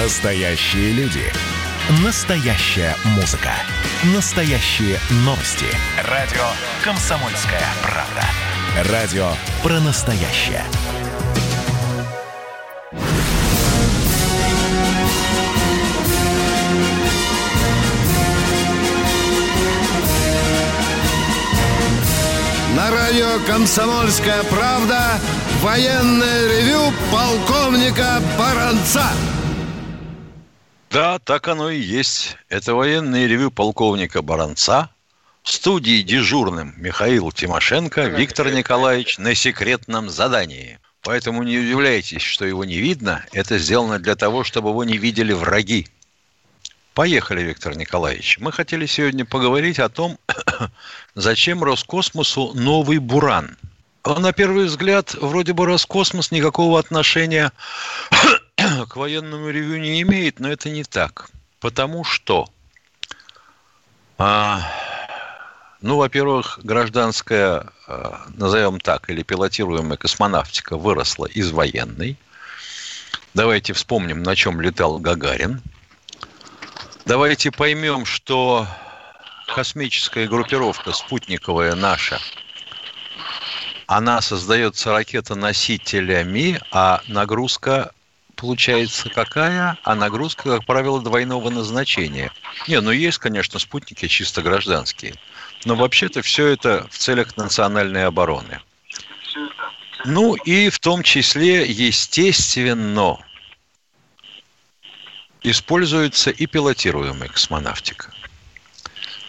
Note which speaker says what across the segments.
Speaker 1: Настоящие люди. Настоящая музыка. Настоящие новости. Радио «Комсомольская правда». Радио про настоящее.
Speaker 2: На радио «Комсомольская правда» военное ревю полковника Баранца.
Speaker 3: Да, так оно и есть. Это военное ревю полковника Баранца. В студии дежурным Михаил Тимошенко, Виктор Николаевич на секретном задании. Поэтому не удивляйтесь, что его не видно. Это сделано для того, чтобы его не видели враги. Поехали, Виктор Николаевич. Мы хотели сегодня поговорить о том, зачем Роскосмосу новый «Буран». Он, на первый взгляд, вроде бы Роскосмос никакого отношения к военному ревью не имеет, но это не так. Потому что, а, ну, во-первых, гражданская, а, назовем так, или пилотируемая космонавтика выросла из военной. Давайте вспомним, на чем летал Гагарин – Давайте поймем, что космическая группировка спутниковая наша, она создается ракетоносителями, а нагрузка получается какая? А нагрузка, как правило, двойного назначения. Не, ну есть, конечно, спутники чисто гражданские. Но вообще-то все это в целях национальной обороны. Ну и в том числе, естественно, используется и пилотируемая космонавтика.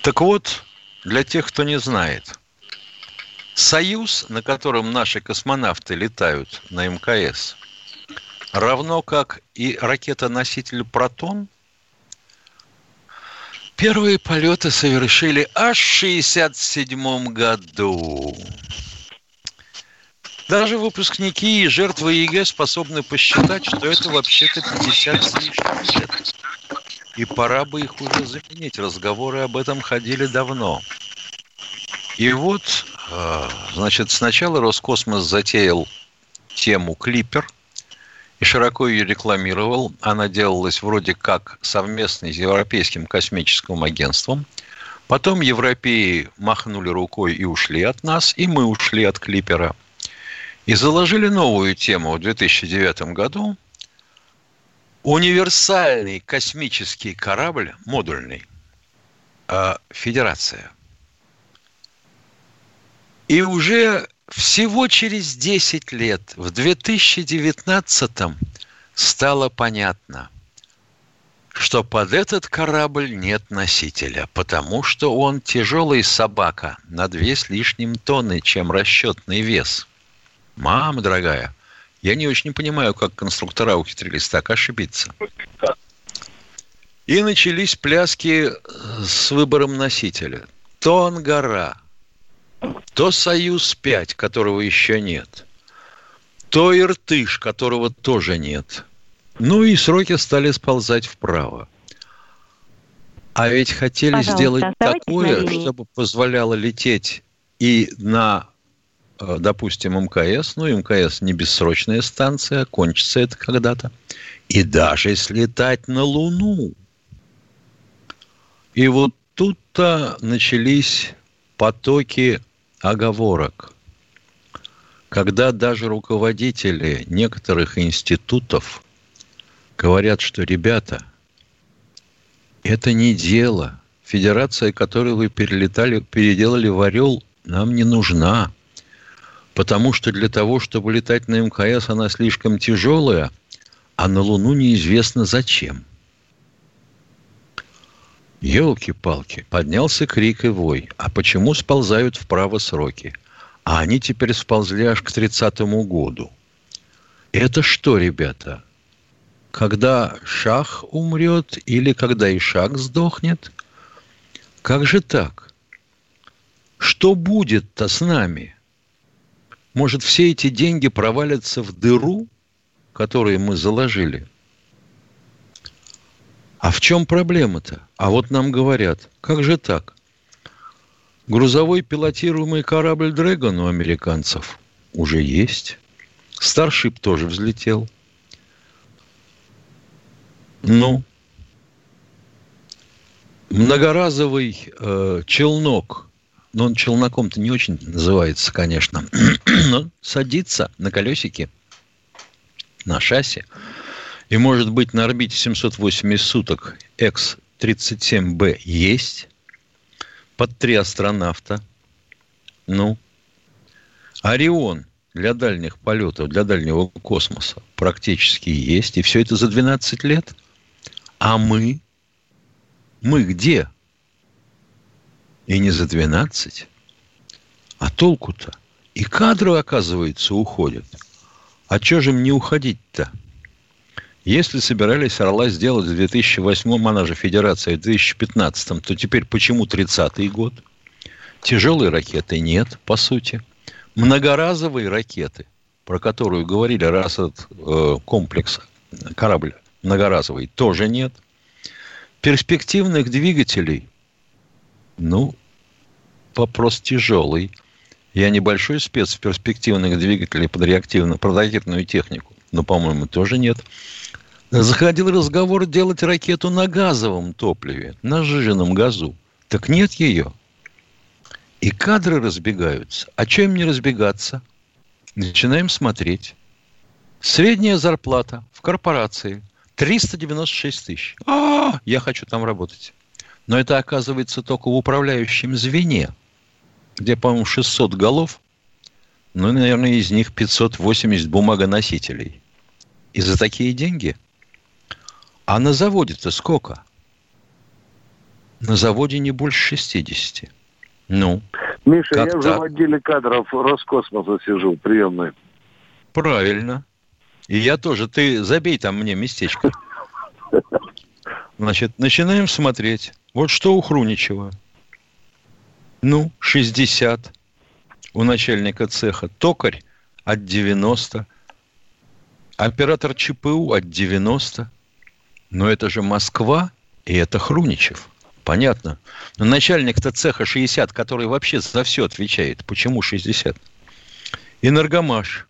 Speaker 3: Так вот, для тех, кто не знает, Союз, на котором наши космонавты летают на МКС, равно как и ракета-носитель «Протон», первые полеты совершили аж в 1967 году. Даже выпускники и жертвы ЕГЭ способны посчитать, что это вообще-то 50 с лишним лет. И пора бы их уже заменить. Разговоры об этом ходили давно. И вот, э, значит, сначала Роскосмос затеял тему «Клипер», и широко ее рекламировал. Она делалась вроде как совместной с Европейским космическим агентством. Потом европеи махнули рукой и ушли от нас, и мы ушли от Клипера – и заложили новую тему в 2009 году. Универсальный космический корабль, модульный, э, Федерация. И уже всего через 10 лет, в 2019 стало понятно, что под этот корабль нет носителя, потому что он тяжелый собака на две с лишним тонны, чем расчетный вес – Мама дорогая, я не очень понимаю, как конструктора ухитрились так ошибиться. И начались пляски с выбором носителя. То Ангара, то Союз-5, которого еще нет, то Иртыш, которого тоже нет. Ну и сроки стали сползать вправо. А ведь хотели Пожалуйста, сделать такое, чтобы позволяло лететь и на Э, допустим, МКС, ну, МКС не бессрочная станция, кончится это когда-то, и даже слетать на Луну. И вот тут-то начались потоки оговорок, когда даже руководители некоторых институтов говорят, что, ребята, это не дело. Федерация, которую вы перелетали, переделали в Орел, нам не нужна потому что для того, чтобы летать на МКС, она слишком тяжелая, а на Луну неизвестно зачем. Елки-палки, поднялся крик и вой. А почему сползают вправо сроки? А они теперь сползли аж к 30-му году. Это что, ребята? Когда шах умрет или когда Ишак сдохнет? Как же так? Что будет-то с нами? Может, все эти деньги провалятся в дыру, которую мы заложили? А в чем проблема-то? А вот нам говорят, как же так? Грузовой пилотируемый корабль «Дрэгон» у американцев уже есть. Старшип тоже взлетел. Ну, многоразовый э, челнок, но он челноком-то не очень называется, конечно, но садится на колесики, на шасси, и может быть на орбите 780 суток X-37B есть, под три астронавта, ну, Орион для дальних полетов, для дальнего космоса практически есть. И все это за 12 лет. А мы? Мы где? И не за 12. А толку-то? И кадры, оказывается, уходят. А что же им не уходить-то? Если собирались «Орла» сделать в 2008, она же Федерация, в 2015, то теперь почему 30-й год? Тяжелой ракеты нет, по сути. Многоразовые ракеты, про которую говорили, раз этот э, комплекс, корабль многоразовый, тоже нет. Перспективных двигателей, ну, вопрос тяжелый. Я небольшой спец в перспективных двигателей под реактивную, под технику, но, по-моему, тоже нет. Заходил разговор делать ракету на газовом топливе, на сжиженном газу. Так нет ее. И кадры разбегаются. А им не разбегаться? Начинаем смотреть. Средняя зарплата в корпорации 396 тысяч. А, я хочу там работать. Но это оказывается только в управляющем звене, где, по-моему, 600 голов, ну, наверное, из них 580 бумагоносителей. И за такие деньги? А на заводе-то сколько? На заводе не больше 60. Ну,
Speaker 4: Миша, я так? уже в отделе кадров Роскосмоса сижу, приемной.
Speaker 3: Правильно. И я тоже. Ты забей там мне местечко. Значит, начинаем смотреть. Вот что у Хруничева. Ну, 60 у начальника цеха. Токарь от 90. Оператор ЧПУ от 90. Но это же Москва, и это Хруничев. Понятно. Но начальник-то цеха 60, который вообще за все отвечает. Почему 60? Энергомаш,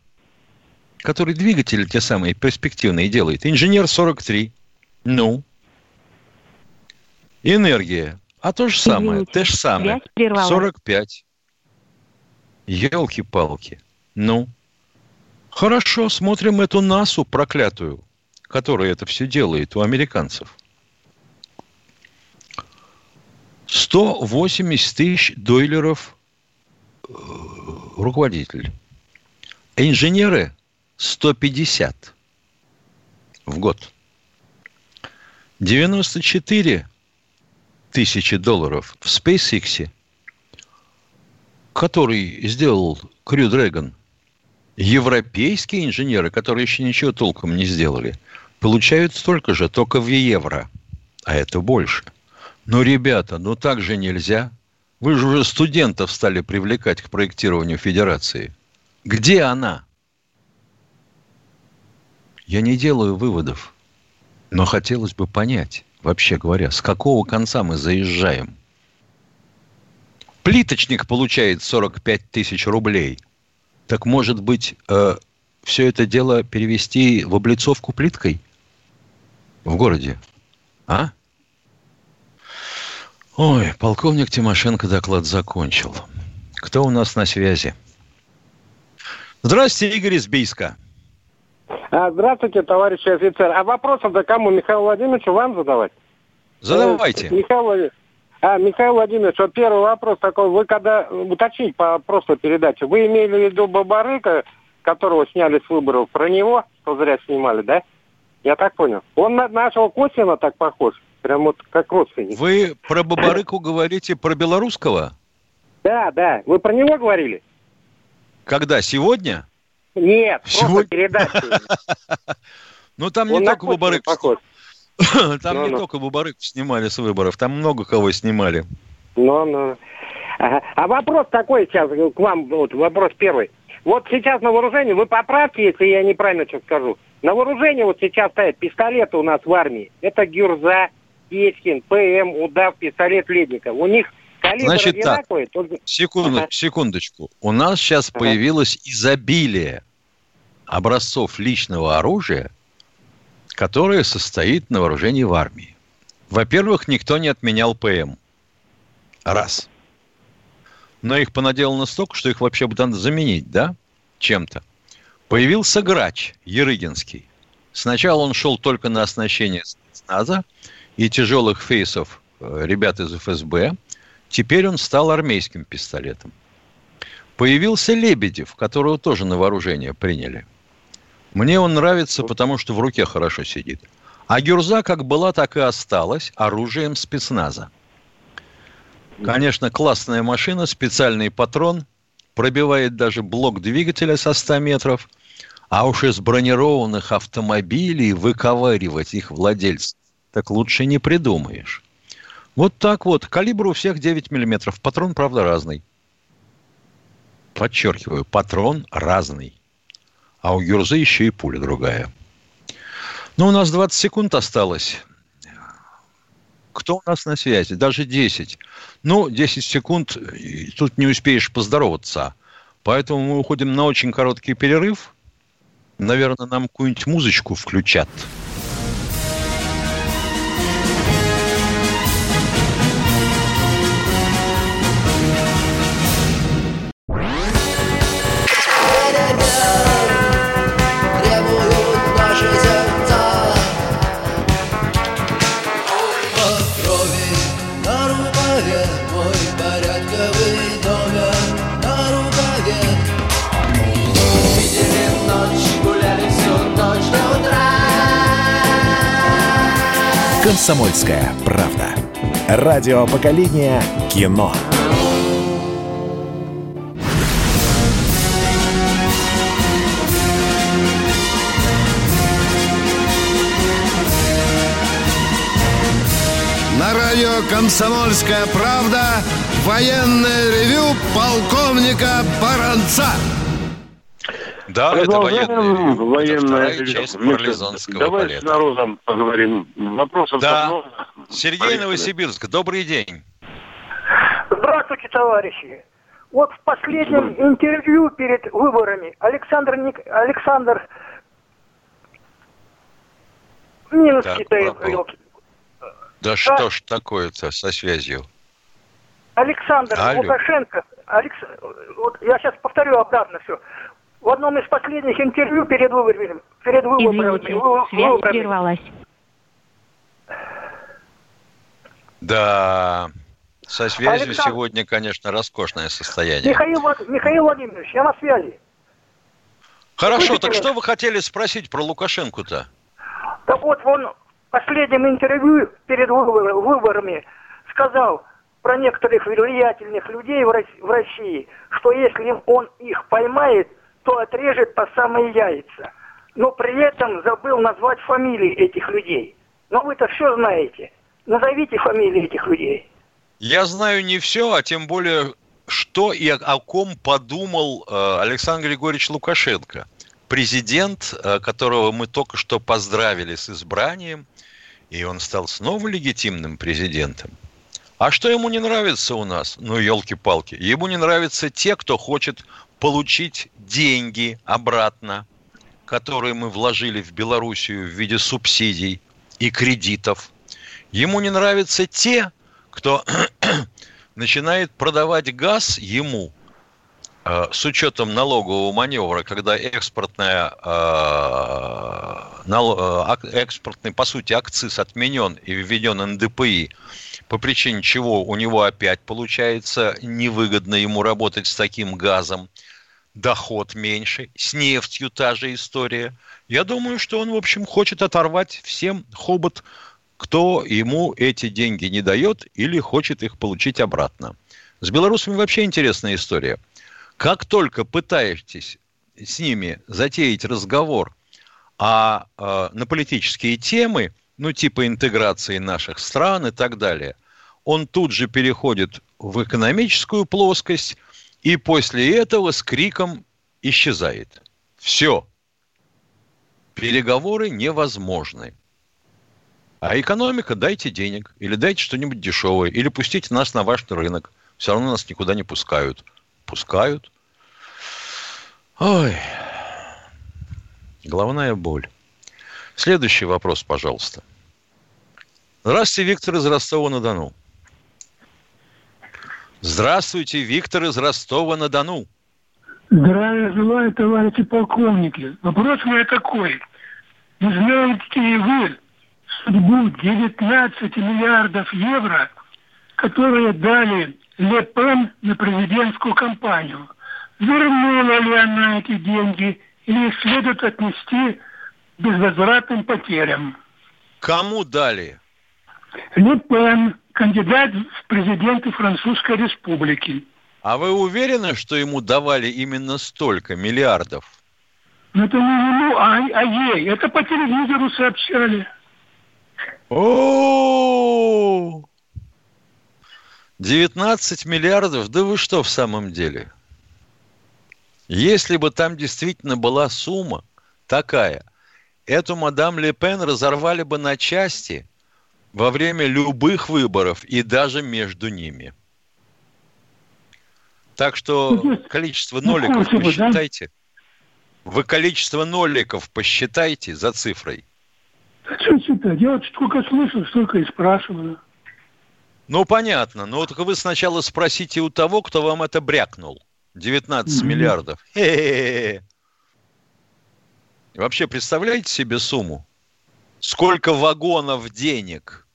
Speaker 3: который двигатели те самые перспективные делает. Инженер 43. Ну. Энергия. А то же самое. Те же самое. 45. Елки-палки. Ну. Хорошо, смотрим эту НАСУ проклятую, которая это все делает у американцев. 180 тысяч дойлеров э, руководитель. Инженеры 150 в год. 94 тысячи долларов в SpaceX, который сделал Crew Dragon. Европейские инженеры, которые еще ничего толком не сделали, получают столько же, только в евро. А это больше – ну, ребята, ну так же нельзя. Вы же уже студентов стали привлекать к проектированию федерации. Где она? Я не делаю выводов, но хотелось бы понять, вообще говоря, с какого конца мы заезжаем. Плиточник получает 45 тысяч рублей. Так может быть, э, все это дело перевести в облицовку плиткой в городе? А? Ой, полковник Тимошенко доклад закончил. Кто у нас на связи? Здравствуйте, Игорь из Бийска.
Speaker 5: А, здравствуйте, товарищ офицер. А вопросов-то кому? Михаилу Владимировичу вам задавать?
Speaker 3: Задавайте.
Speaker 5: Э, Михаил, а, Михаил Владимирович, вот первый вопрос такой. Вы когда уточнить по просто передаче, вы имели в виду Бабарыка, которого сняли с выборов, про него, что зря снимали, да? Я так понял. Он на нашего Косина так похож. Прям вот как родственник.
Speaker 3: Вы про Бабарыку говорите про белорусского?
Speaker 5: Да, да. Вы про него говорили?
Speaker 3: Когда? Сегодня?
Speaker 5: Нет, Сегодня? просто передачу.
Speaker 3: Ну, там не только Бабарык. Там не только Бабарык снимали с выборов, там много кого снимали.
Speaker 5: Ну, ну. А вопрос такой сейчас к вам, вот вопрос первый. Вот сейчас на вооружении, вы поправьте, если я неправильно что скажу. На вооружении вот сейчас стоят пистолеты у нас в армии. Это Гюрза, Печкин, ПМ, Удав, пистолет Ледников. У них калибр
Speaker 3: Значит одинаковый. Так, только... секунду, ага. секундочку. У нас сейчас ага. появилось изобилие образцов личного оружия, которая состоит на вооружении в армии. Во-первых, никто не отменял ПМ. Раз. Но их понаделано столько, что их вообще надо заменить, да, чем-то. Появился грач Ерыгинский. Сначала он шел только на оснащение спецназа и тяжелых фейсов э, ребят из ФСБ. Теперь он стал армейским пистолетом. Появился Лебедев, которого тоже на вооружение приняли. Мне он нравится, потому что в руке хорошо сидит. А Гюрза как была, так и осталась оружием спецназа. Конечно, классная машина, специальный патрон, пробивает даже блок двигателя со 100 метров, а уж из бронированных автомобилей выковыривать их владельцев, так лучше не придумаешь. Вот так вот, калибр у всех 9 миллиметров, патрон, правда, разный. Подчеркиваю, патрон разный. А у Гюрзы еще и пуля другая. Ну, у нас 20 секунд осталось. Кто у нас на связи? Даже 10. Ну, 10 секунд, тут не успеешь поздороваться. Поэтому мы уходим на очень короткий перерыв. Наверное, нам какую-нибудь музычку включат.
Speaker 1: «Комсомольская правда». Радио поколения кино.
Speaker 2: На радио «Комсомольская правда» военное ревю полковника Баранца.
Speaker 3: Да, это военная,
Speaker 4: военная
Speaker 3: это часть марлезонского
Speaker 4: Давайте с
Speaker 3: балета.
Speaker 4: народом поговорим. Вопросов
Speaker 3: Да.
Speaker 4: много.
Speaker 3: Сергей
Speaker 4: Поехали.
Speaker 3: Новосибирск, добрый день.
Speaker 6: Здравствуйте, товарищи. Вот в последнем интервью перед выборами Александр Ник... Александр Минский,
Speaker 3: Так,
Speaker 6: да.
Speaker 3: Да что ж такое-то со связью?
Speaker 6: Александр
Speaker 3: Алло.
Speaker 6: Лукашенко, Алекс... вот я сейчас повторю обратно все. В одном из последних интервью перед выборами, перед выборами,
Speaker 7: Извините,
Speaker 6: вы-
Speaker 7: связь
Speaker 6: выборами,
Speaker 7: прервалась.
Speaker 3: Да, со связью
Speaker 6: Александр-
Speaker 3: сегодня, конечно, роскошное состояние.
Speaker 6: Михаил, Михаил Владимирович, я на связи.
Speaker 3: Хорошо,
Speaker 6: Слышите
Speaker 3: так
Speaker 6: меня?
Speaker 3: что вы хотели спросить про Лукашенко-то?
Speaker 6: Так вот, он в последнем интервью перед выбор- выборами сказал про некоторых влиятельных людей в России, что если он их поймает, то отрежет по самые яйца. Но при этом забыл назвать фамилии этих людей. Но вы-то все знаете. Назовите фамилии этих людей.
Speaker 3: Я знаю не все, а тем более, что и о, ком подумал э, Александр Григорьевич Лукашенко. Президент, э, которого мы только что поздравили с избранием, и он стал снова легитимным президентом. А что ему не нравится у нас? Ну, елки-палки. Ему не нравятся те, кто хочет получить деньги обратно, которые мы вложили в Белоруссию в виде субсидий и кредитов. Ему не нравятся те, кто начинает продавать газ ему с учетом налогового маневра, когда экспортная, э, нал- э, экспортный, по сути, акциз отменен и введен НДПИ, по причине чего у него опять получается невыгодно ему работать с таким газом, доход меньше, с нефтью та же история. Я думаю, что он, в общем, хочет оторвать всем хобот, кто ему эти деньги не дает или хочет их получить обратно. С белорусами вообще интересная история. Как только пытаетесь с ними затеять разговор а, э, на политические темы, ну типа интеграции наших стран и так далее, он тут же переходит в экономическую плоскость и после этого с криком исчезает. Все. Переговоры невозможны. А экономика дайте денег, или дайте что-нибудь дешевое, или пустите нас на ваш рынок. Все равно нас никуда не пускают. Пускают. Ой. Головная боль. Следующий вопрос, пожалуйста. Здравствуйте, Виктор из Ростова-на-Дону. Здравствуйте, Виктор из Ростова-на-Дону.
Speaker 7: Здравия желаю, товарищи полковники. Вопрос мой такой. Не знаете ли вы судьбу 19 миллиардов евро, которые дали Ле Пен на президентскую кампанию? Вернула ли она эти деньги или их следует отнести безвозвратным потерям?
Speaker 3: Кому дали?
Speaker 7: Ле Пен, кандидат в президенты Французской Республики.
Speaker 3: А вы уверены, что ему давали именно столько миллиардов?
Speaker 7: Ну, это не ему, а, а ей. Это по телевизору сообщали.
Speaker 3: О, 19 миллиардов? Да вы что в самом деле? Если бы там действительно была сумма такая, эту мадам Ле Пен разорвали бы на части во время любых выборов и даже между ними. Так что количество ну, ноликов посчитайте. Вы количество ноликов посчитайте за цифрой.
Speaker 7: Что считать? Я вот сколько слышал, столько и спрашиваю.
Speaker 3: Ну, понятно. Но вот вы сначала спросите у того, кто вам это брякнул. 19 mm-hmm. миллиардов. Хе-хе-хе. Вообще, представляете себе сумму? Сколько вагонов денег?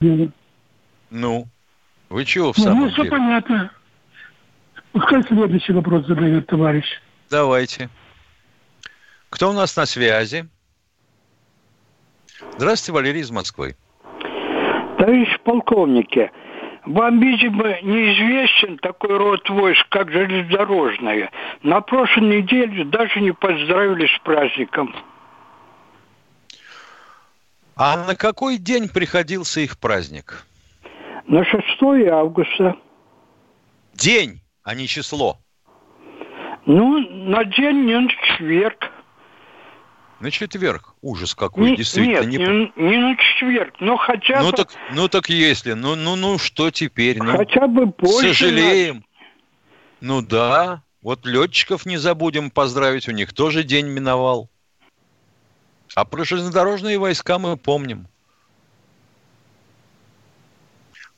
Speaker 7: Mm-hmm.
Speaker 3: Ну, вы чего в ну, самом ну,
Speaker 7: деле? Ну, все понятно. Пускай следующий вопрос задает товарищ.
Speaker 3: Давайте. Кто у нас на связи? Здравствуйте, Валерий из Москвы.
Speaker 8: Товарищ полковники, вам, видимо, неизвестен такой род войск, как железнодорожная. На прошлой неделе даже не поздравили с праздником.
Speaker 3: А на какой день приходился их праздник?
Speaker 8: На 6 августа.
Speaker 3: День, а не число.
Speaker 8: Ну, на день не на четверг.
Speaker 3: На четверг. Ужас какой, не, действительно.
Speaker 8: Нет, не... Не, не на четверг, но хотя
Speaker 3: ну,
Speaker 8: бы...
Speaker 3: Так, ну так если, ну, ну, ну что теперь? Ну,
Speaker 8: хотя бы позже.
Speaker 3: Сожалеем. На... Ну да, вот летчиков не забудем поздравить, у них тоже день миновал. А про железнодорожные войска мы помним.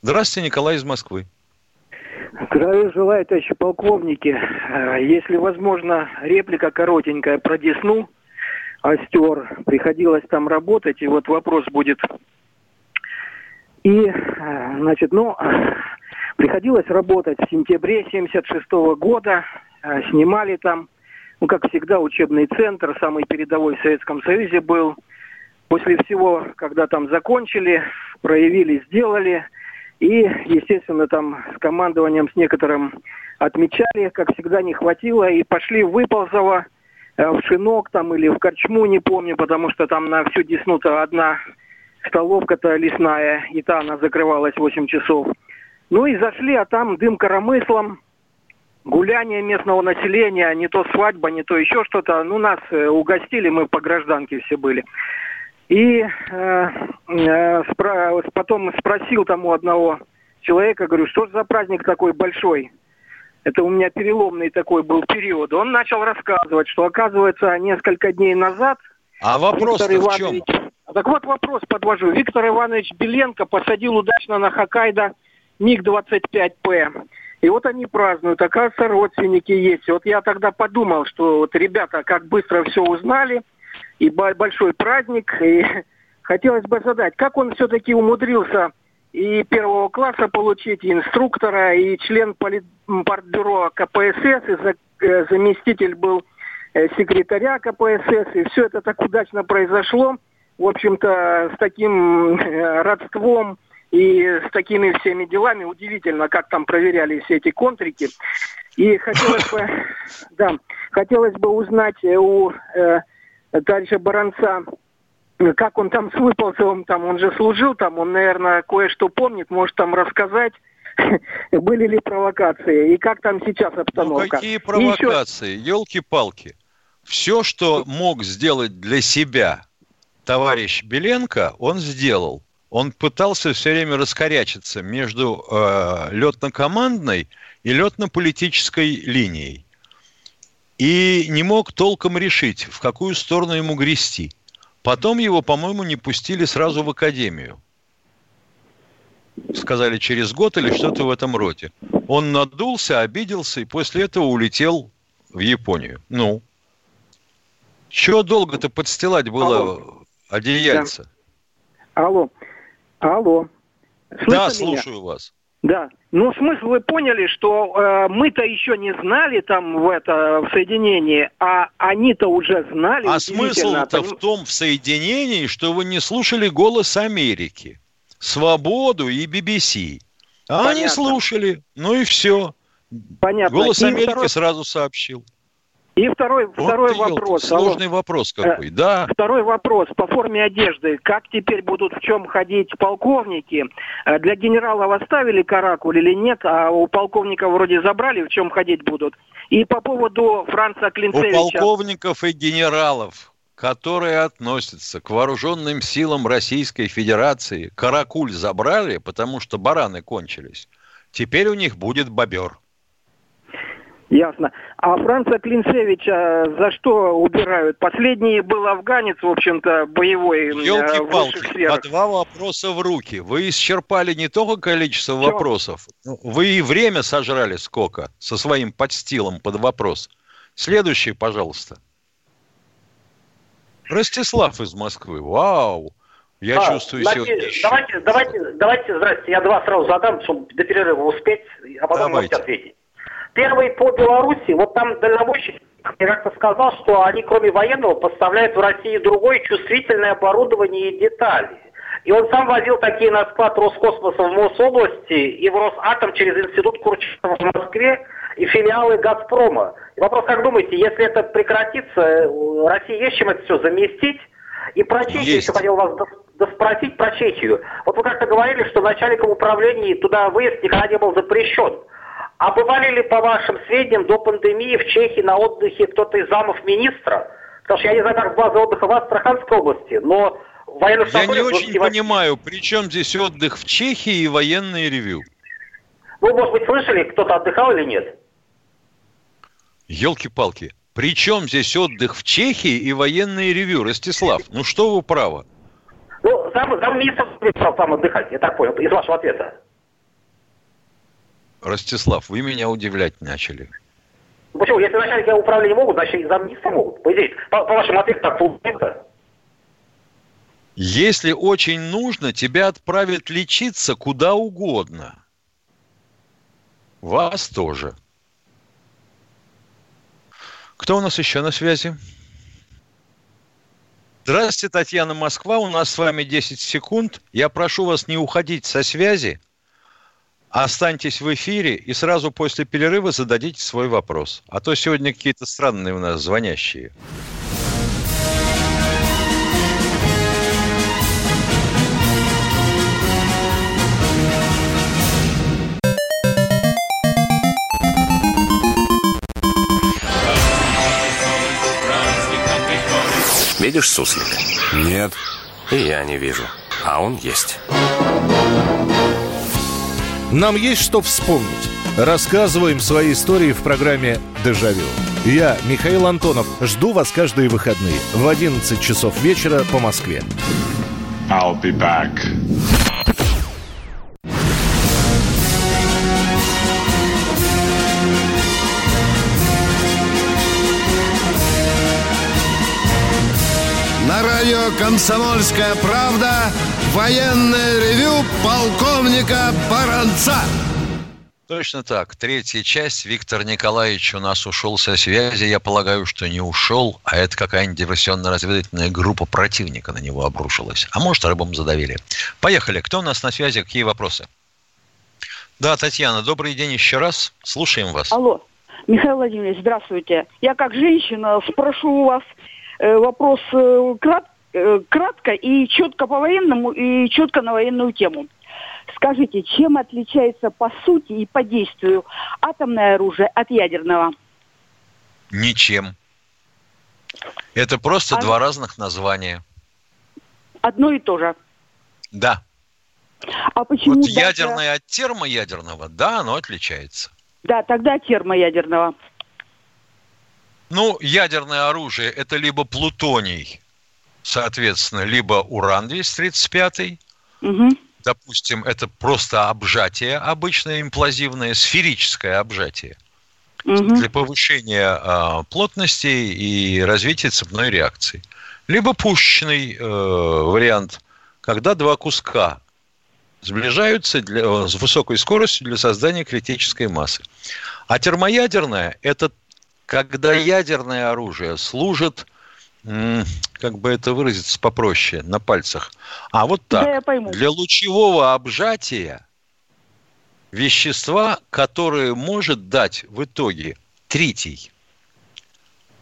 Speaker 3: Здравствуйте, Николай из Москвы.
Speaker 9: Здравия желаю, товарищи полковники. Э, если возможно, реплика коротенькая про Десну. Остер. Приходилось там работать, и вот вопрос будет. И, э, значит, ну, приходилось работать в сентябре 76 -го года. Э, снимали там, ну, как всегда, учебный центр, самый передовой в Советском Союзе был. После всего, когда там закончили, проявили, сделали – и, естественно, там с командованием с некоторым отмечали, как всегда не хватило, и пошли в Выползово, в Шинок там или в Корчму, не помню, потому что там на всю Десну-то одна столовка-то лесная, и та она закрывалась 8 часов. Ну и зашли, а там дым коромыслом, гуляние местного населения, не то свадьба, не то еще что-то. Ну, нас э, угостили, мы по гражданке все были. И э, э, спро- потом спросил тому одного человека, говорю, что за праздник такой большой? Это у меня переломный такой был период. Он начал рассказывать, что оказывается несколько дней назад
Speaker 3: а вопрос Виктор в чем?
Speaker 9: Так вот вопрос подвожу. Виктор Иванович Беленко посадил удачно на Хоккайдо МиГ-25П. И вот они празднуют, оказывается, родственники есть. И вот я тогда подумал, что вот ребята как быстро все узнали – и большой праздник. И хотелось бы задать, как он все-таки умудрился и первого класса получить, и инструктора, и член партбюро КПСС, и э, заместитель был э, секретаря КПСС, и все это так удачно произошло. В общем-то, с таким э, родством и с такими всеми делами удивительно, как там проверяли все эти контрики. И хотелось бы, да, хотелось бы узнать у э, товарища Баранца, как он там с выползом, там, он же служил там, он, наверное, кое-что помнит, может там рассказать, были ли провокации и как там сейчас ну, обстановка.
Speaker 3: Ну, какие провокации? Еще... Елки-палки. Все, что мог сделать для себя товарищ Беленко, он сделал. Он пытался все время раскорячиться между э, летно-командной и летно-политической линией. и не мог толком решить, в какую сторону ему грести. Потом его, по-моему, не пустили сразу в академию. Сказали через год или что-то в этом роде. Он надулся, обиделся и после этого улетел в Японию. Ну, чего долго-то подстилать было Алло. одеяльце?
Speaker 9: Да. Алло. Алло.
Speaker 3: Слышно да, слушаю меня? вас.
Speaker 9: Да. Ну, смысл вы поняли, что э, мы-то еще не знали там в это в соединении, а они-то уже знали.
Speaker 3: А смысл-то в том в соединении, что вы не слушали голос Америки, свободу и BBC. А Понятно. они слушали, ну и все. Понятно. Голос и Америки второй... сразу сообщил.
Speaker 9: И второй, вот второй вопрос.
Speaker 3: Сложный Алло. вопрос какой, да.
Speaker 9: Второй вопрос по форме одежды. Как теперь будут в чем ходить полковники? Э, для генералов оставили каракуль или нет? А у полковника вроде забрали, в чем ходить будут? И по поводу Франца Клинцевича...
Speaker 3: У полковников и генералов, которые относятся к вооруженным силам Российской Федерации, каракуль забрали, потому что бараны кончились. Теперь у них будет бобер.
Speaker 9: Ясно. А Франца Клинцевича за что убирают? Последний был афганец, в общем-то, боевой.
Speaker 3: Э, Елки-палки, по два вопроса в руки. Вы исчерпали не только количество Все. вопросов, вы и время сожрали сколько со своим подстилом под вопрос. Следующий, пожалуйста. Ростислав из Москвы. Вау! Я а, чувствую
Speaker 10: давайте, сегодня давайте, давайте, давайте, здрасте, я два сразу задам, чтобы до перерыва успеть, а потом давайте. можете ответить. Первый по Беларуси, вот там дальнобойщик мне как-то сказал, что они кроме военного поставляют в Россию другое чувствительное оборудование и детали. И он сам возил такие на склад Роскосмоса в Мособласти и в Росатом через Институт Курчатова в Москве и филиалы «Газпрома». И вопрос, как думаете, если это прекратится, России есть чем это все заместить? И про Чехию еще хотел вас спросить про Чехию. Вот вы как-то говорили, что начальником управления туда выезд никогда не был запрещен. А бывали ли, по вашим сведениям, до пандемии в Чехии на отдыхе кто-то из замов министра? Потому что я не знаю, как база отдыха в Астраханской области, но
Speaker 3: военных Я не очень не понимаю, при чем здесь отдых в Чехии и военный ревю?
Speaker 10: Вы, может быть, слышали, кто-то отдыхал или нет?
Speaker 3: Елки-палки. При чем здесь отдых в Чехии и военный ревю? Ростислав, ну что вы правы?
Speaker 10: Ну, зам, замминистр там отдыхать, я так понял, из вашего ответа.
Speaker 3: Ростислав, вы меня удивлять начали.
Speaker 10: Почему? Если начальники управления могут, значит и замминистры могут. По идее, по, по вашему ответу так получается.
Speaker 3: Если очень нужно, тебя отправят лечиться куда угодно. Вас тоже. Кто у нас еще на связи? Здравствуйте, Татьяна Москва. У нас с вами 10 секунд. Я прошу вас не уходить со связи. Останьтесь в эфире и сразу после перерыва зададите свой вопрос. А то сегодня какие-то странные у нас звонящие.
Speaker 11: Видишь суслика?
Speaker 12: Нет.
Speaker 11: И я не вижу. А он есть.
Speaker 1: Нам есть что вспомнить. Рассказываем свои истории в программе «Дежавю». Я, Михаил Антонов, жду вас каждые выходные в 11 часов вечера по Москве. I'll be back.
Speaker 2: На радио «Комсомольская правда» Военное ревю полковника Баранца.
Speaker 3: Точно так. Третья часть. Виктор Николаевич у нас ушел со связи. Я полагаю, что не ушел, а это какая-нибудь диверсионно-разведывательная группа противника на него обрушилась. А может, рыбам задавили. Поехали. Кто у нас на связи? Какие вопросы? Да, Татьяна, добрый день еще раз. Слушаем вас.
Speaker 13: Алло. Михаил Владимирович, здравствуйте. Я как женщина спрошу у вас э, вопрос э, краткий Э, кратко и четко по военному, и четко на военную тему. Скажите, чем отличается по сути и по действию атомное оружие от ядерного?
Speaker 3: Ничем. Это просто а... два разных названия.
Speaker 13: Одно и то же.
Speaker 3: Да.
Speaker 13: А почему
Speaker 3: вот тогда... ядерное от термоядерного, да, оно отличается.
Speaker 13: Да, тогда термоядерного.
Speaker 3: Ну, ядерное оружие – это либо плутоний, соответственно, либо уран-235, угу. допустим, это просто обжатие обычное, имплазивное, сферическое обжатие угу. для повышения э, плотности и развития цепной реакции. Либо пушечный э, вариант, когда два куска сближаются для, с высокой скоростью для создания критической массы. А термоядерное – это когда ядерное оружие служит, как бы это выразиться попроще, на пальцах. А вот так, да, я пойму. для лучевого обжатия вещества, которое может дать в итоге тритий.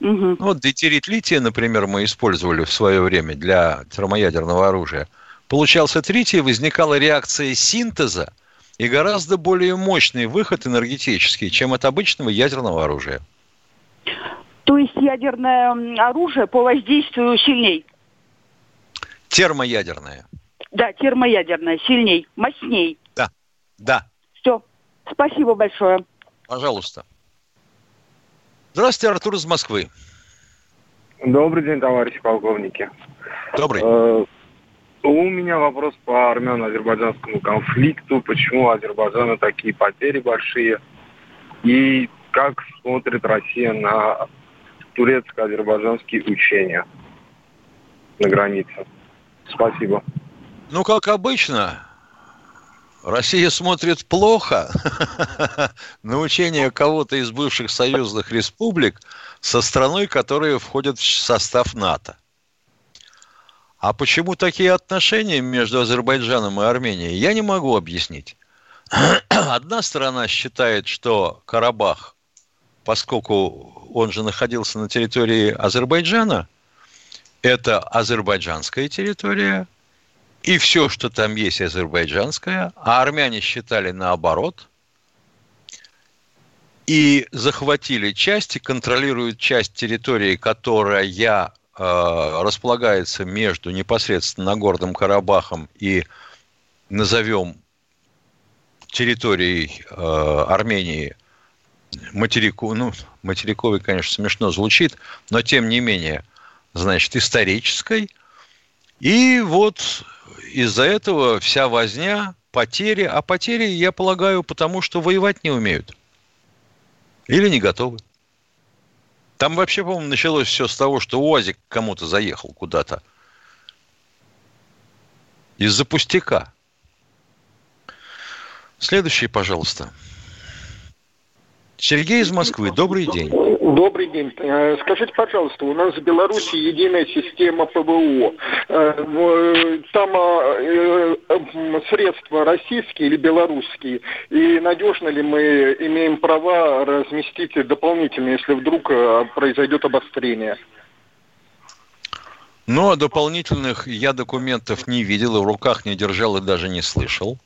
Speaker 3: Угу. Вот дейтерит лития, например, мы использовали в свое время для термоядерного оружия. Получался тритий, возникала реакция синтеза и гораздо более мощный выход энергетический, чем от обычного ядерного оружия.
Speaker 13: То есть ядерное оружие по воздействию сильней?
Speaker 3: Термоядерное.
Speaker 13: Да, термоядерное, сильней, мощней.
Speaker 3: Да, да.
Speaker 13: Все, спасибо большое.
Speaker 3: Пожалуйста. Здравствуйте, Артур из Москвы.
Speaker 14: Добрый день, товарищи полковники.
Speaker 3: Добрый. Э,
Speaker 14: у меня вопрос по армяно-азербайджанскому конфликту. Почему у Азербайджана такие потери большие? И как смотрит Россия на турецко-азербайджанские учения на границе. Спасибо.
Speaker 3: Ну, как обычно, Россия смотрит плохо на учение кого-то из бывших союзных республик со страной, которая входит в состав НАТО. А почему такие отношения между Азербайджаном и Арменией, я не могу объяснить. Одна сторона считает, что Карабах, поскольку он же находился на территории Азербайджана, это азербайджанская территория, и все, что там есть, азербайджанское, а армяне считали наоборот, и захватили часть и контролируют часть территории, которая э, располагается между непосредственно Нагорным Карабахом и, назовем, территорией э, Армении – материку, ну, материковый, конечно, смешно звучит, но тем не менее, значит, исторической. И вот из-за этого вся возня, потери, а потери, я полагаю, потому что воевать не умеют. Или не готовы. Там вообще, по-моему, началось все с того, что УАЗик кому-то заехал куда-то. Из-за пустяка. Следующий, пожалуйста. Сергей из Москвы, добрый день.
Speaker 15: Добрый день. Э, скажите, пожалуйста, у нас в Беларуси единая система ПВО. Э, там э, средства российские или белорусские? И надежно ли мы имеем права разместить дополнительно, если вдруг произойдет обострение?
Speaker 3: Ну, а дополнительных я документов не видел, в руках не держал и даже не слышал.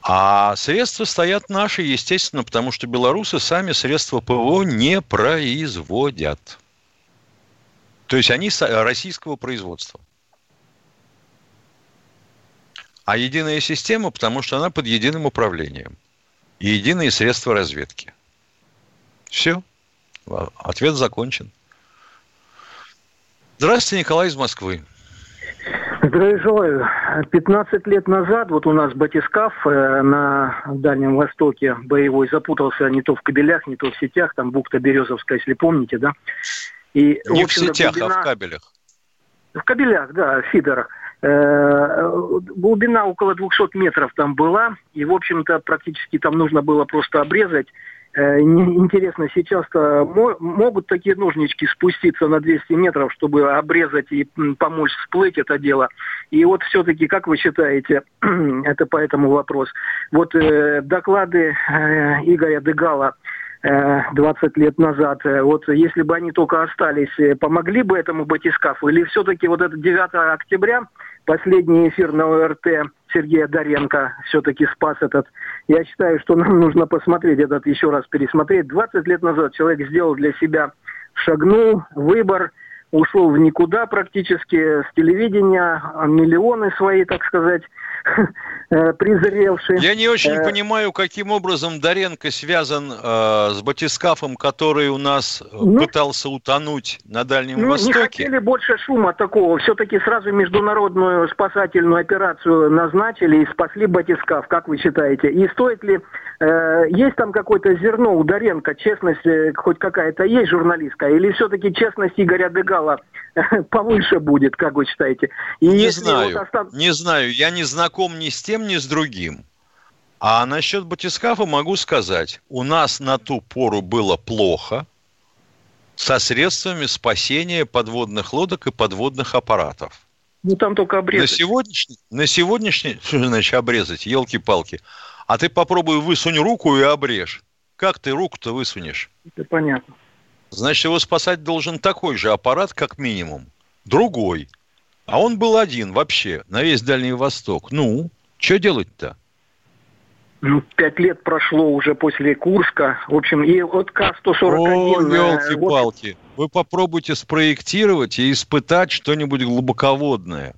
Speaker 3: А средства стоят наши, естественно, потому что белорусы сами средства ПВО не производят. То есть они российского производства. А единая система, потому что она под единым управлением. И единые средства разведки. Все. Ответ закончен. Здравствуйте, Николай из Москвы.
Speaker 9: Желаю. 15 лет назад вот у нас батискаф э, на Дальнем Востоке боевой запутался не то в кабелях, не то в сетях, там бухта Березовская, если помните, да?
Speaker 3: И, не в, сетях, глубина... а в кабелях.
Speaker 9: В кабелях, да, в фидерах. Э, глубина около 200 метров там была, и, в общем-то, практически там нужно было просто обрезать интересно, сейчас-то могут такие ножнички спуститься на 200 метров, чтобы обрезать и помочь всплыть это дело. И вот все-таки, как вы считаете, это по этому вопрос. Вот э, доклады э, Игоря Дегала 20 э, лет назад, э, вот если бы они только остались, помогли бы этому батискафу? Или все-таки вот это 9 октября последний эфир на ОРТ Сергея Доренко все-таки спас этот. Я считаю, что нам нужно посмотреть этот, еще раз пересмотреть. 20 лет назад человек сделал для себя, шагнул, выбор, ушел в никуда практически с телевидения, миллионы свои, так сказать, э, призревший.
Speaker 3: Я не очень э... понимаю, каким образом Доренко связан э, с батискафом, который у нас ну, пытался утонуть на Дальнем ну, Востоке.
Speaker 9: Не хотели больше шума такого. Все-таки сразу международную спасательную операцию назначили и спасли батискаф, как вы считаете? И стоит ли... Э, есть там какое-то зерно у Доренко, честность э, хоть какая-то есть журналистская? Или все-таки честность Игоря Дегала повыше будет, как вы считаете?
Speaker 3: И не знаю, вот остав... не знаю. Я не знаком ни с тем, ни с другим. А насчет батискафа могу сказать. У нас на ту пору было плохо со средствами спасения подводных лодок и подводных аппаратов.
Speaker 9: Ну, там только обрезать.
Speaker 3: На сегодняшний, на сегодняшний, что значит обрезать, елки-палки. А ты попробуй высунь руку и обрежь. Как ты руку-то высунешь?
Speaker 9: Это понятно.
Speaker 3: Значит, его спасать должен такой же аппарат, как минимум. Другой. А он был один вообще, на весь Дальний Восток. Ну, что делать-то?
Speaker 9: Ну, пять лет прошло уже после Курска. В общем, и от К-141...
Speaker 3: О, елки-палки. Вот... Вы попробуйте спроектировать и испытать что-нибудь глубоководное.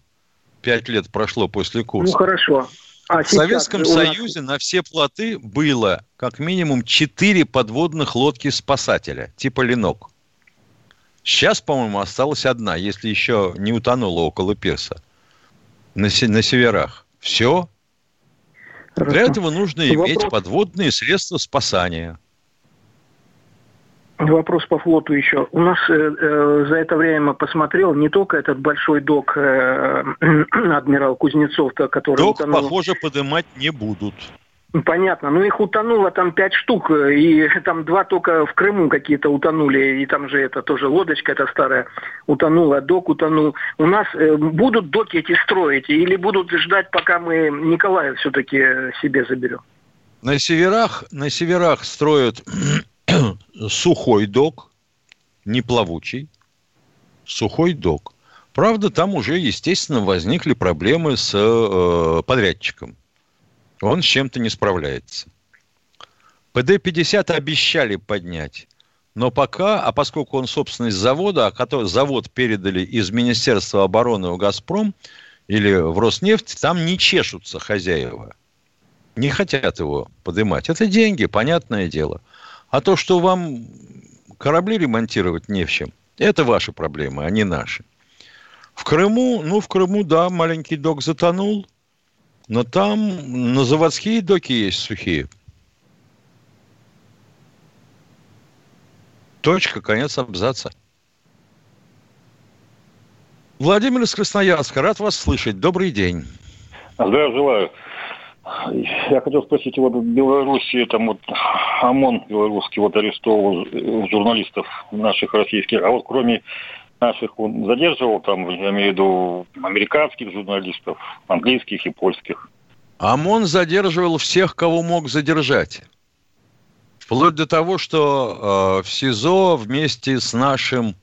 Speaker 3: Пять лет прошло после Курска.
Speaker 9: Ну, хорошо.
Speaker 3: А в Советском нас... Союзе на все плоты было как минимум четыре подводных лодки-спасателя, типа «Ленок». Сейчас, по-моему, осталась одна, если еще не утонула около пирса. На, на северах. Все. Хорошо. Для этого нужно иметь Вопрос. подводные средства спасания.
Speaker 9: Вопрос по флоту еще. У нас э, э, за это время посмотрел не только этот большой док э, адмирал Кузнецов, который...
Speaker 3: Док, утонул. похоже, поднимать не будут.
Speaker 9: Понятно. Ну, их утонуло там пять штук, и там два только в Крыму какие-то утонули, и там же это тоже лодочка эта старая утонула, док утонул. У нас э, будут доки эти строить, или будут ждать, пока мы Николаев все-таки себе заберем?
Speaker 3: На северах, на северах строят сухой док, не плавучий, сухой док. Правда, там уже, естественно, возникли проблемы с э, подрядчиком. Он с чем-то не справляется. ПД-50 обещали поднять. Но пока, а поскольку он собственность завода, а который завод передали из Министерства обороны в «Газпром» или в «Роснефть», там не чешутся хозяева. Не хотят его поднимать. Это деньги, понятное дело. А то, что вам корабли ремонтировать не в чем, это ваши проблемы, а не наши. В Крыму, ну, в Крыму, да, маленький док затонул, но там на заводские доки есть сухие. Точка, конец абзаца. Владимир из Красноярска, рад вас слышать. Добрый день.
Speaker 16: Здравия желаю. Я хотел спросить, вот в Беларуси там вот ОМОН белорусский вот арестовал журналистов наших российских, а вот кроме наших он задерживал там, я имею в виду американских журналистов, английских и польских.
Speaker 3: ОМОН задерживал всех, кого мог задержать. Вплоть до того, что э, в СИЗО вместе с нашим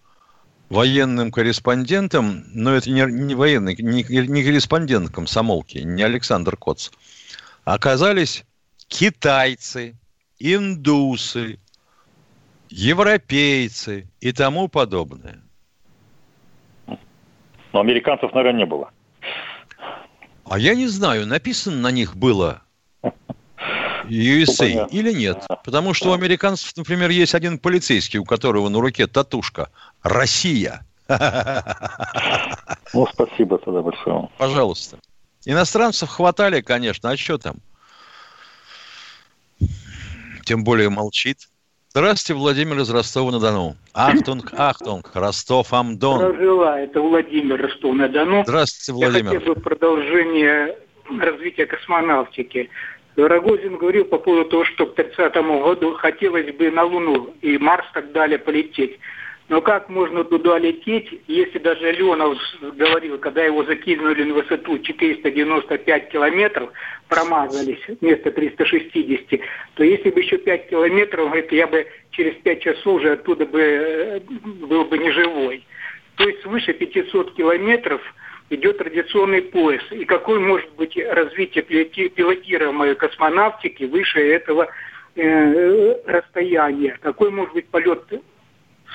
Speaker 3: военным корреспондентом, но это не, не военный, не, не корреспондент комсомолки, не Александр Коц, оказались китайцы, индусы, европейцы и тому подобное.
Speaker 16: Но американцев, наверное, не было.
Speaker 3: А я не знаю, написано на них было USA ну, или нет. Потому что у американцев, например, есть один полицейский, у которого на руке татушка «Россия».
Speaker 16: Ну, спасибо тогда большое.
Speaker 3: Пожалуйста. Иностранцев хватали, конечно, а что там? Тем более молчит. Здравствуйте, Владимир из Ростова-на-Дону. Ахтунг, Ахтунг, Ростов-ам-Дон.
Speaker 17: Здравия, это Владимир Ростов-на-Дону.
Speaker 3: Здравствуйте, Владимир.
Speaker 17: Я хотел бы продолжение развития космонавтики. Рогозин говорил по поводу того, что к 30 году хотелось бы на Луну и Марс так далее полететь. Но как можно туда лететь, если даже Леонов говорил, когда его закинули на высоту 495 километров, промазались вместо 360, то если бы еще 5 километров, говорит, я бы через 5 часов уже оттуда бы э, был бы не живой. То есть свыше 500 километров идет радиационный пояс. И какое может быть развитие пилотируемой космонавтики выше этого э, расстояния? Какой может быть полет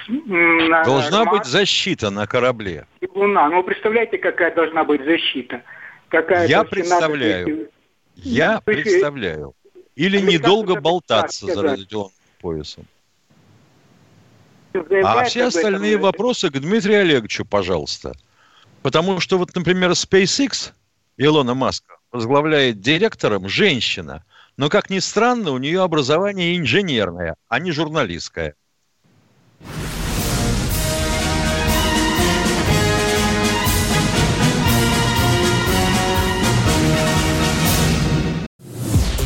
Speaker 3: Должна Марс. быть защита на корабле.
Speaker 17: И Луна. Ну, представляете, какая должна быть защита? Какая
Speaker 3: Я представляю. Я представляю. Или недолго болтаться за радиоактивным поясом. А все остальные вопросы к Дмитрию Олеговичу, пожалуйста. Потому что вот, например, SpaceX Илона Маска возглавляет директором женщина. Но, как ни странно, у нее образование инженерное, а не журналистское.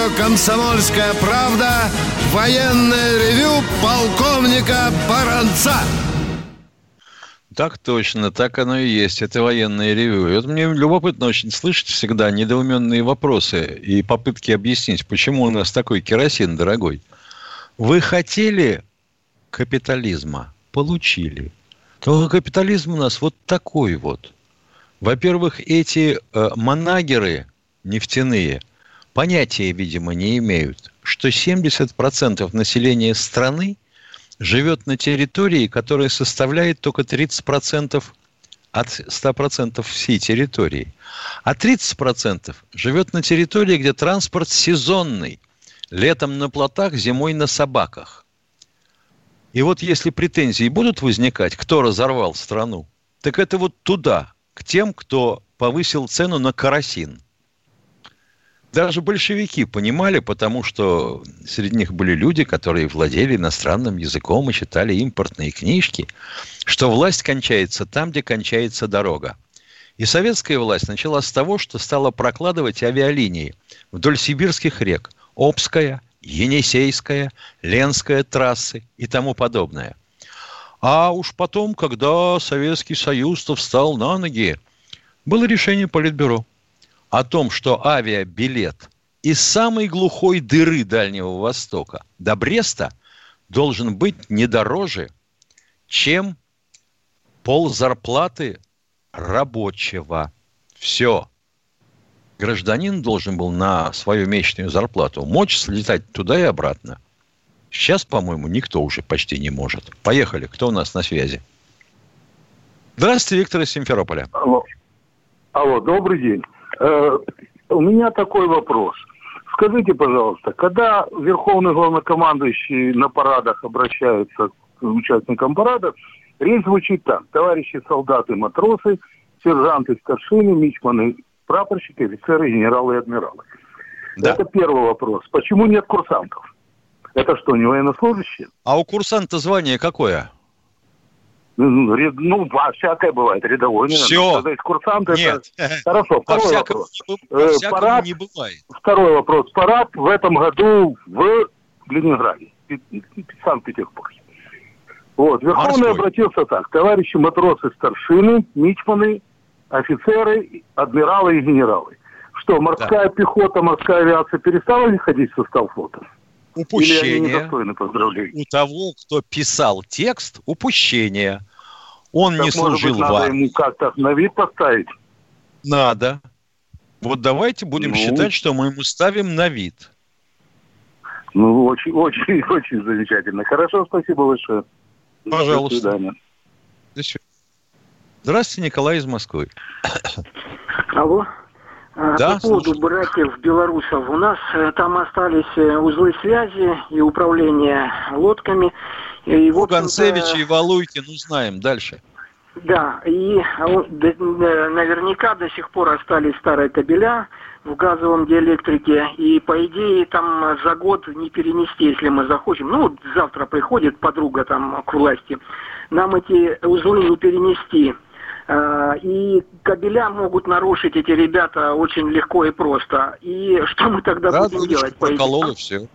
Speaker 2: Радио «Комсомольская правда» военное ревю полковника Баранца.
Speaker 3: Так точно, так оно и есть. Это военное ревю. И вот мне любопытно очень слышать всегда недоуменные вопросы и попытки объяснить, почему у нас такой керосин дорогой. Вы хотели капитализма? Получили. Только капитализм у нас вот такой вот. Во-первых, эти э, манагеры нефтяные понятия, видимо, не имеют, что 70% населения страны – живет на территории, которая составляет только 30% от 100% всей территории. А 30% живет на территории, где транспорт сезонный. Летом на плотах, зимой на собаках. И вот если претензии будут возникать, кто разорвал страну, так это вот туда, к тем, кто повысил цену на карасин – даже большевики понимали, потому что среди них были люди, которые владели иностранным языком и читали импортные книжки, что власть кончается там, где кончается дорога. И советская власть начала с того, что стала прокладывать авиалинии вдоль сибирских рек – Обская, Енисейская, Ленская трассы и тому подобное. А уж потом, когда Советский Союз встал на ноги, было решение Политбюро – о том, что авиабилет из самой глухой дыры Дальнего Востока до Бреста должен быть не дороже, чем пол зарплаты рабочего. Все. Гражданин должен был на свою месячную зарплату мочь слетать туда и обратно. Сейчас, по-моему, никто уже почти не может. Поехали. Кто у нас на связи? Здравствуйте, Виктор из Симферополя.
Speaker 18: Алло. Алло, добрый день. Э, у меня такой вопрос. Скажите, пожалуйста, когда верховный главнокомандующий на парадах обращается к участникам парада, речь звучит так. Товарищи солдаты, матросы, сержанты, старшины, мичманы, прапорщики, офицеры, генералы и адмиралы. Да. Это первый вопрос. Почему нет курсантов? Это что, не военнослужащие?
Speaker 3: А у курсанта звание какое?
Speaker 18: Ну, а всякое бывает, рядовой.
Speaker 3: Все.
Speaker 18: Когда есть курсант,
Speaker 3: Нет.
Speaker 18: это... Хорошо, второй
Speaker 3: всяком,
Speaker 18: вопрос.
Speaker 3: По э, парад, не бывает.
Speaker 18: Второй вопрос. Парад в этом году в Ленинграде, Санкт-Петербурге. Вот, Верховный Морской. обратился так. Товарищи матросы, старшины, мичманы, офицеры, адмиралы и генералы. Что, морская да. пехота, морская авиация перестала ли ходить в состав флота?
Speaker 3: упущение у того, кто писал текст, упущение. Он так, не служил быть,
Speaker 18: в армии. ему как-то на вид поставить?
Speaker 3: Надо. Вот давайте будем ну, считать, что мы ему ставим на вид.
Speaker 18: Ну, очень, очень, очень замечательно. Хорошо, спасибо большое.
Speaker 3: Пожалуйста. До свидания. До свидания. Здравствуйте, Николай из Москвы.
Speaker 19: Алло. А, да, По поводу слушай. братьев белорусов. У нас э, там остались э, узлы связи и управление лодками.
Speaker 3: И, в Ганцевича и Валуйки, ну знаем. Дальше.
Speaker 19: Да, и а наверняка до сих пор остались старые кабеля в газовом диэлектрике, и по идее там за год не перенести, если мы захочем. Ну, завтра приходит подруга там к власти, нам эти узлы не перенести. А, и кабеля могут нарушить эти ребята очень легко и просто. И что мы тогда да, будем делать?
Speaker 3: Проколол и все.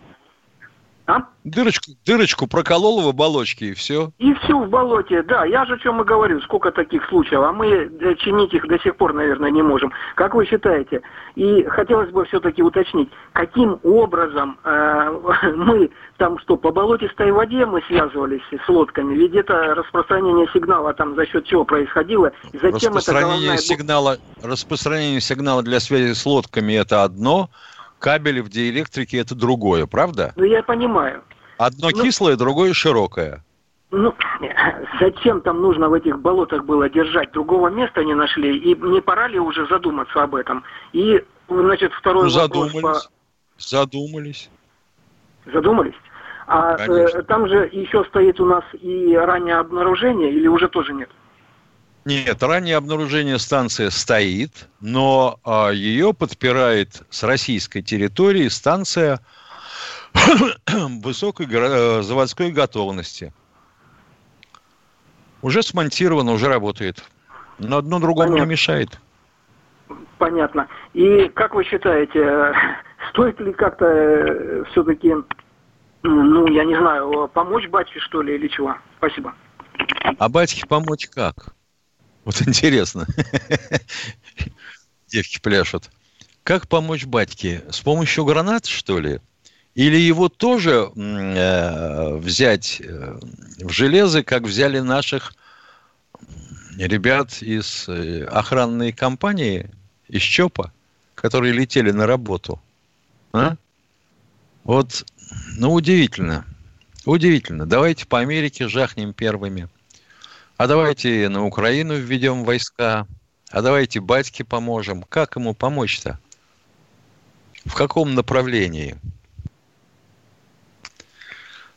Speaker 3: А? Дырочку, дырочку проколол в оболочке и все.
Speaker 9: И все в болоте, да. Я же о чем и говорю, сколько таких случаев, а мы э, чинить их до сих пор, наверное, не можем. Как вы считаете? И хотелось бы все-таки уточнить, каким образом э, мы там что, по болотистой воде мы связывались с лодками? Ведь это распространение сигнала там за счет чего происходило?
Speaker 3: И зачем распространение это сигнала, распространение сигнала для связи с лодками это одно, кабели в диэлектрике это другое, правда?
Speaker 9: Ну, я понимаю.
Speaker 3: Одно ну, кислое, другое широкое.
Speaker 9: Ну, зачем там нужно в этих болотах было держать? Другого места не нашли. И не пора ли уже задуматься об этом? И, значит, второй ну,
Speaker 3: задумались, вопрос... По... Задумались.
Speaker 9: Задумались? А э, там же еще стоит у нас и раннее обнаружение, или уже тоже нет?
Speaker 3: Нет, раннее обнаружение станции стоит, но а, ее подпирает с российской территории станция высокой э, заводской готовности. Уже смонтировано, уже работает. Но одно другому Понятно. не мешает.
Speaker 9: Понятно. И как вы считаете, стоит ли как-то э, все-таки, ну, я не знаю, помочь батьке, что ли, или чего? Спасибо.
Speaker 3: А батьке помочь как? Вот интересно. Девки пляшут. Как помочь батьке? С помощью гранат, что ли? Или его тоже э, взять э, в железо, как взяли наших ребят из э, охранной компании, из ЧОПа, которые летели на работу? А? Вот, ну, удивительно. Удивительно. Давайте по Америке жахнем первыми. А давайте на Украину введем войска. А давайте батьке поможем. Как ему помочь-то? В каком направлении?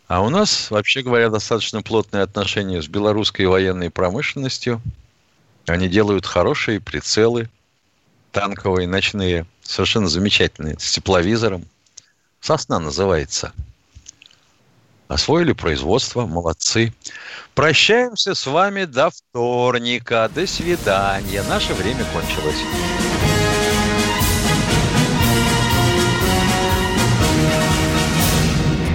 Speaker 3: А у нас, вообще говоря, достаточно плотные отношения с белорусской военной промышленностью. Они делают хорошие прицелы, танковые, ночные, совершенно замечательные, с тепловизором. Сосна называется – Освоили производство, молодцы. Прощаемся с вами до вторника. До свидания. Наше время кончилось.